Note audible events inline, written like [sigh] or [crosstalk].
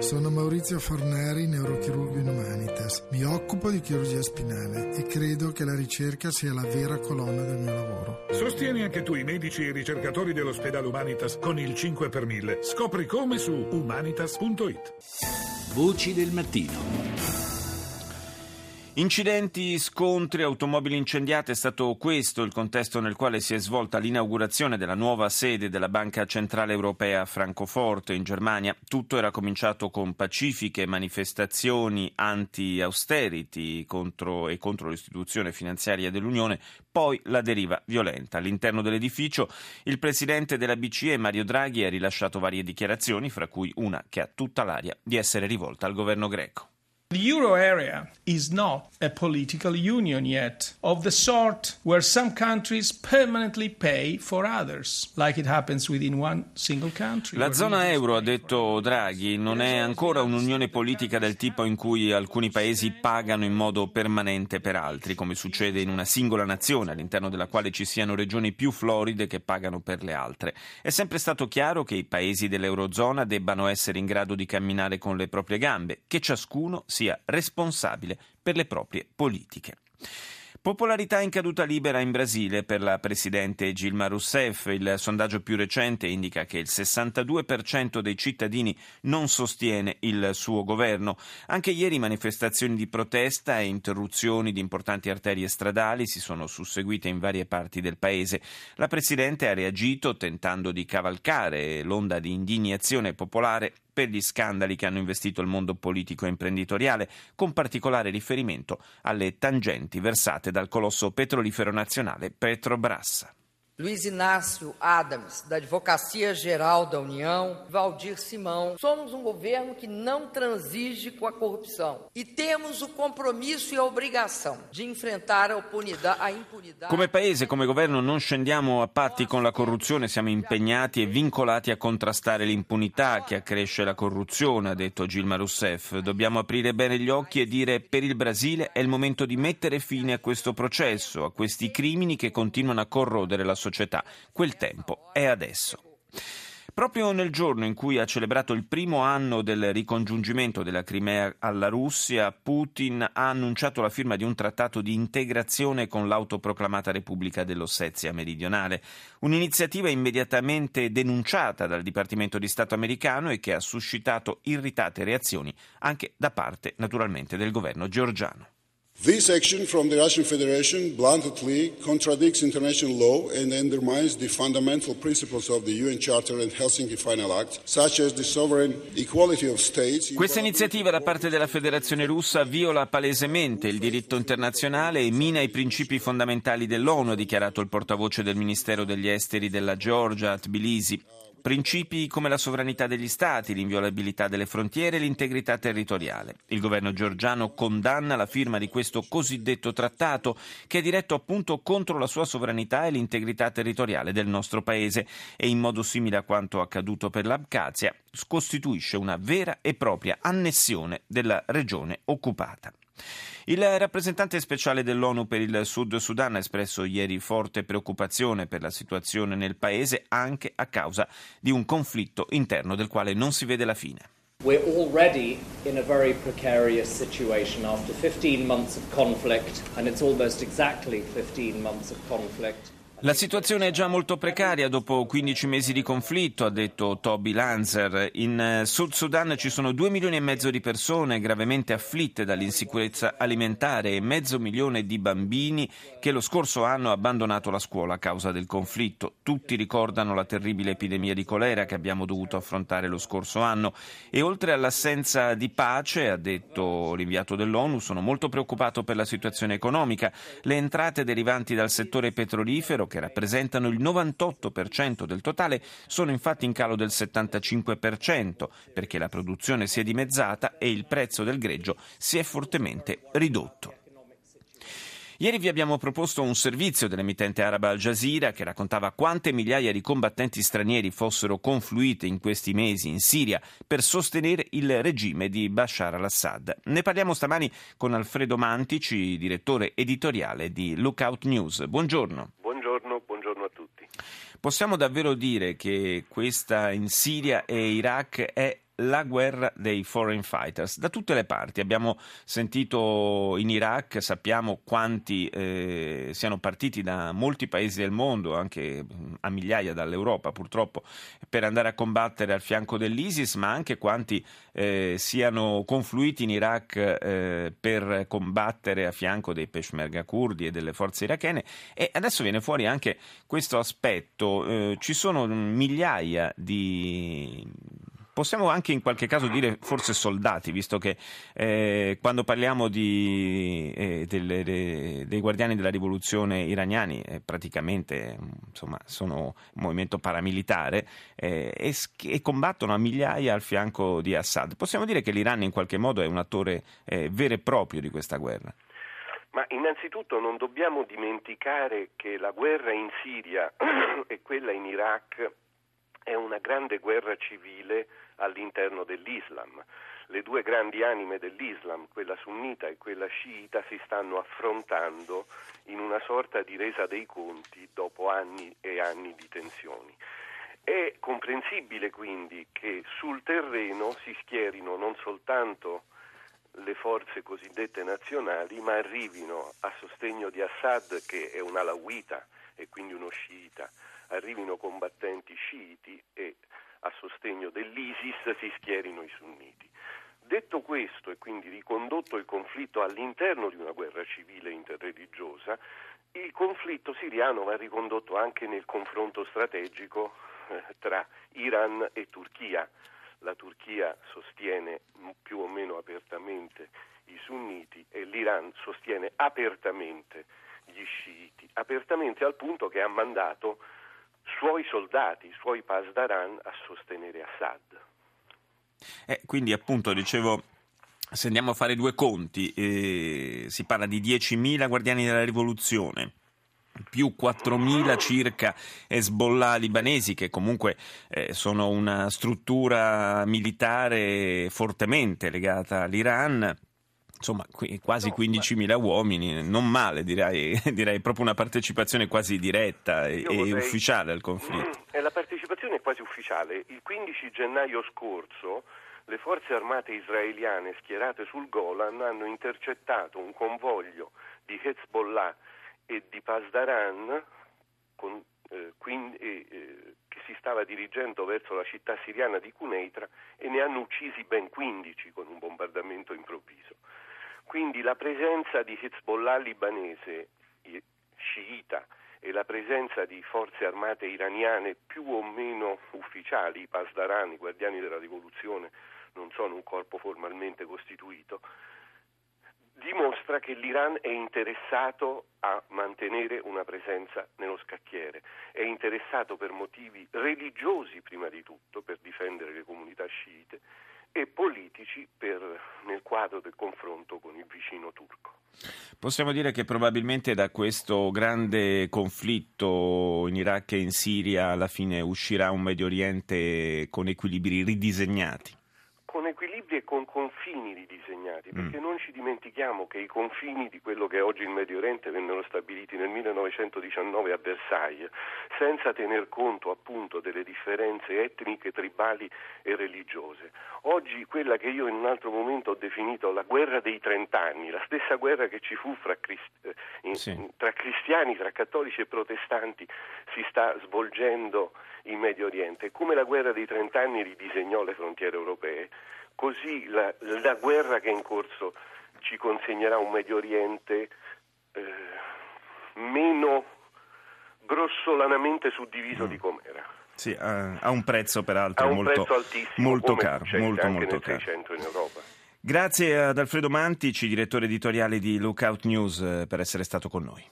Sono Maurizio Forneri, neurochirurgo in Humanitas. Mi occupo di chirurgia spinale e credo che la ricerca sia la vera colonna del mio lavoro. Sostieni anche tu i medici e i ricercatori dell'ospedale Humanitas con il 5 per 1000. Scopri come su humanitas.it. Voci del mattino. Incidenti, scontri, automobili incendiate è stato questo il contesto nel quale si è svolta l'inaugurazione della nuova sede della Banca Centrale Europea a Francoforte, in Germania. Tutto era cominciato con pacifiche manifestazioni anti-austerity contro e contro l'istituzione finanziaria dell'Unione, poi la deriva violenta. All'interno dell'edificio il presidente della BCE, Mario Draghi, ha rilasciato varie dichiarazioni, fra cui una che ha tutta l'aria di essere rivolta al governo greco. The euro area is not a political union yet, of the sort where some countries permanently pay for others, like it happens within one single country. La zona euro, ha detto Draghi, non è ancora un'unione politica del tipo in cui alcuni paesi pagano in modo permanente per altri, come succede in una singola nazione, all'interno della quale ci siano regioni più floride che pagano per le altre. È sempre stato chiaro che i paesi dell'eurozona debbano essere in grado di camminare con le proprie gambe, che ciascuno sia sia responsabile per le proprie politiche. Popolarità in caduta libera in Brasile per la presidente Dilma Rousseff. Il sondaggio più recente indica che il 62% dei cittadini non sostiene il suo governo. Anche ieri manifestazioni di protesta e interruzioni di importanti arterie stradali si sono susseguite in varie parti del paese. La presidente ha reagito tentando di cavalcare l'onda di indignazione popolare per gli scandali che hanno investito il mondo politico e imprenditoriale, con particolare riferimento alle tangenti versate dal colosso petrolifero nazionale Petrobras. Luiz Inácio Adams, da Advocacia Geral da União, Valdir Simão. Somos um governo que não transige com a corrupção e temos o compromisso e a obrigação de enfrentar a impunidade. Come paese, come governo non scendiamo a patti con la corruzione, siamo impegnati e vincolati a contrastare l'impunità che accresce la corruzione, ha detto Gilma Rousseff. Dobbiamo aprire bene gli occhi e dire per il Brasile è il momento di mettere fine a questo processo, a questi crimini che continuano a corrodere la società società. Quel tempo è adesso. Proprio nel giorno in cui ha celebrato il primo anno del ricongiungimento della Crimea alla Russia, Putin ha annunciato la firma di un trattato di integrazione con l'autoproclamata Repubblica dell'Ossetia meridionale, un'iniziativa immediatamente denunciata dal Dipartimento di Stato americano e che ha suscitato irritate reazioni anche da parte naturalmente del governo georgiano. This action from the Russian Federation bluntly contradicts international law and undermines the fundamental principles of the UN Charter and Helsinki Final Act, such as the sovereign equality of states. Questa iniziativa da parte della Federazione russa viola palesemente il diritto internazionale e mina i principi fondamentali dell'ONU, ha dichiarato il portavoce del Ministero degli Esteri della Georgia a Tbilisi. Principi come la sovranità degli Stati, l'inviolabilità delle frontiere e l'integrità territoriale. Il governo georgiano condanna la firma di questo cosiddetto trattato che è diretto appunto contro la sua sovranità e l'integrità territoriale del nostro paese e in modo simile a quanto accaduto per l'Abkhazia costituisce una vera e propria annessione della regione occupata. Il rappresentante speciale dell'ONU per il Sud Sudan ha espresso ieri forte preoccupazione per la situazione nel paese anche a causa di un conflitto interno del quale non si vede la fine. We're already in a very precarious situation after 15 months of conflict, and it's almost exactly 15 months of conflict. La situazione è già molto precaria dopo 15 mesi di conflitto, ha detto Toby Lanzer. In eh, Sud Sudan ci sono 2 milioni e mezzo di persone gravemente afflitte dall'insicurezza alimentare e mezzo milione di bambini che lo scorso anno hanno abbandonato la scuola a causa del conflitto. Tutti ricordano la terribile epidemia di colera che abbiamo dovuto affrontare lo scorso anno e oltre all'assenza di pace, ha detto l'inviato dell'ONU, sono molto preoccupato per la situazione economica. Le entrate derivanti dal settore petrolifero che rappresentano il 98% del totale, sono infatti in calo del 75% perché la produzione si è dimezzata e il prezzo del greggio si è fortemente ridotto. Ieri vi abbiamo proposto un servizio dell'emittente araba Al Jazeera che raccontava quante migliaia di combattenti stranieri fossero confluite in questi mesi in Siria per sostenere il regime di Bashar al-Assad. Ne parliamo stamani con Alfredo Mantici, direttore editoriale di Lookout News. Buongiorno. Possiamo davvero dire che questa in Siria e Iraq è la guerra dei foreign fighters da tutte le parti. Abbiamo sentito in Iraq, sappiamo quanti eh, siano partiti da molti paesi del mondo, anche a migliaia dall'Europa purtroppo, per andare a combattere al fianco dell'ISIS, ma anche quanti eh, siano confluiti in Iraq eh, per combattere a fianco dei peshmerga kurdi e delle forze irachene. E adesso viene fuori anche questo aspetto. Eh, ci sono migliaia di possiamo anche in qualche caso dire forse soldati, visto che eh, quando parliamo di, eh, delle, de, dei guardiani della rivoluzione iraniani, eh, praticamente insomma, sono un movimento paramilitare eh, e, e, combattono a migliaia al fianco di Assad. Possiamo dire che l'Iran in qualche modo è un attore eh, vero e proprio di questa guerra? Ma innanzitutto non dobbiamo dimenticare che la guerra in Siria [clears throat] e quella in Iraq è una grande guerra civile all'interno dell'Islam. Le due grandi anime dell'Islam, quella sunnita e quella sciita, si stanno affrontando in una sorta di resa dei conti dopo anni e anni di tensioni. È comprensibile quindi che sul terreno si schierino non soltanto le forze cosiddette nazionali, ma arrivino a sostegno di Assad, che è un alawita e quindi uno sciita, arrivino combattenti sciiti sostegno dell'ISIS si schierino i sunniti. Detto questo e quindi ricondotto il conflitto all'interno di una guerra civile interreligiosa, il conflitto siriano va ricondotto anche nel confronto strategico eh, tra Iran e Turchia. La Turchia sostiene più o meno apertamente i sunniti e l'Iran sostiene apertamente gli sciiti, apertamente al punto che ha mandato suoi soldati, i suoi pasdaran a sostenere Assad. Eh, quindi appunto dicevo se andiamo a fare due conti, eh, si parla di 10.000 guardiani della rivoluzione, più 4.000 circa Hezbollah libanesi, che comunque eh, sono una struttura militare fortemente legata all'Iran, insomma quasi 15.000 uomini, non male direi, [laughs] direi proprio una partecipazione quasi diretta e, vorrei... ufficiale al conflitto. [clears throat] E la partecipazione è quasi ufficiale. Il 15 gennaio scorso le forze armate israeliane schierate sul Golan hanno intercettato un convoglio di Hezbollah e di Pasdaran con, eh, quindi, eh, che si stava dirigendo verso la città siriana di Cuneitra e ne hanno uccisi ben 15 con un bombardamento improvviso. Quindi la presenza di Hezbollah libanese sciita e la presenza di forze armate iraniane più o meno ufficiali, i Pasdaran, i guardiani della rivoluzione, non sono un corpo formalmente costituito, dimostra che l'Iran è interessato a mantenere una presenza nello scacchiere, è interessato per motivi religiosi prima di tutto, per difendere le comunità sciite e politici per, nel quadro del confronto con il vicino turco. Possiamo dire che probabilmente da questo grande conflitto in Iraq e in Siria alla fine uscirà un Medio Oriente con equilibri ridisegnati con equilibri e con confini ridisegnati, mm. perché mm. non ci dimentichiamo che i confini di quello che è oggi il Medio Oriente vennero stabiliti nel 1919 a Versailles, senza tener conto appunto delle differenze etniche, tribali e religiose. Oggi quella che io in un altro momento ho definito la guerra dei trent'anni, la stessa guerra che ci fu Crist- eh, in, sì. tra cristiani, tra cattolici e protestanti, si sta svolgendo in Medio Oriente. Come la guerra dei trent'anni ridisegnò le frontiere europee, così la, la, guerra che è in corso ci consegnerà un Medio Oriente eh, meno grossolanamente suddiviso mm. di com'era. Sì, ha un prezzo peraltro un molto, prezzo molto caro. Molto, molto caro. Grazie ad Alfredo Mantici, direttore editoriale di Lookout News, eh, per essere stato con noi.